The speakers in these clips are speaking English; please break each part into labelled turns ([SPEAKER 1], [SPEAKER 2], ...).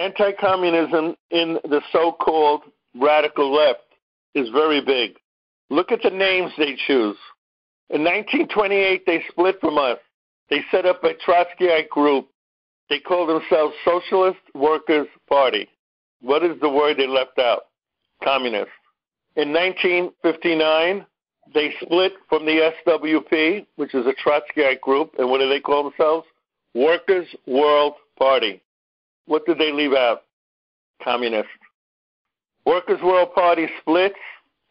[SPEAKER 1] anti communism in the so called radical left is very big. Look at the names they choose. In 1928, they split from us. They set up a Trotskyite group. They call themselves Socialist Workers Party. What is the word they left out? Communist. In 1959, they split from the SWP, which is a Trotskyite group, and what do they call themselves? Workers' World Party. What did they leave out? Communists. Workers' World Party split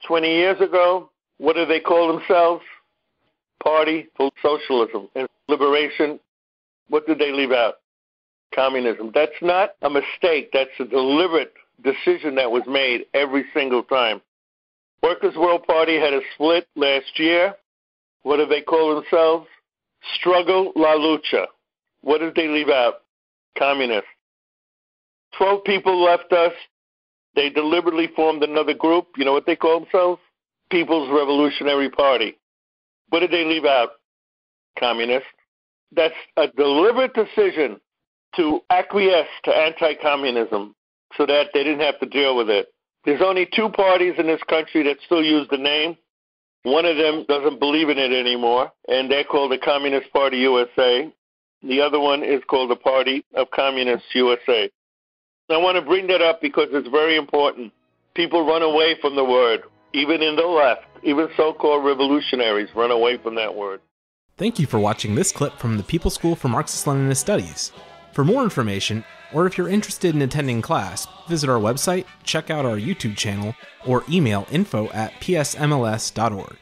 [SPEAKER 1] 20 years ago. What do they call themselves? Party for Socialism and Liberation. What did they leave out? Communism. That's not a mistake. That's a deliberate decision that was made every single time. Workers' World Party had a split last year. What do they call themselves? Struggle La Lucha. What did they leave out? Communists. 12 people left us. They deliberately formed another group. You know what they call themselves? People's Revolutionary Party. What did they leave out? Communists. That's a deliberate decision to acquiesce to anti communism so that they didn't have to deal with it. There's only two parties in this country that still use the name. One of them doesn't believe in it anymore, and they're called the Communist Party USA. The other one is called the Party of Communists USA. I want to bring that up because it's very important. People run away from the word, even in the left, even so called revolutionaries run away from that word.
[SPEAKER 2] Thank you for watching this clip from the People School for Marxist Leninist Studies. For more information, or if you're interested in attending class, visit our website, check out our YouTube channel, or email info at psmls.org.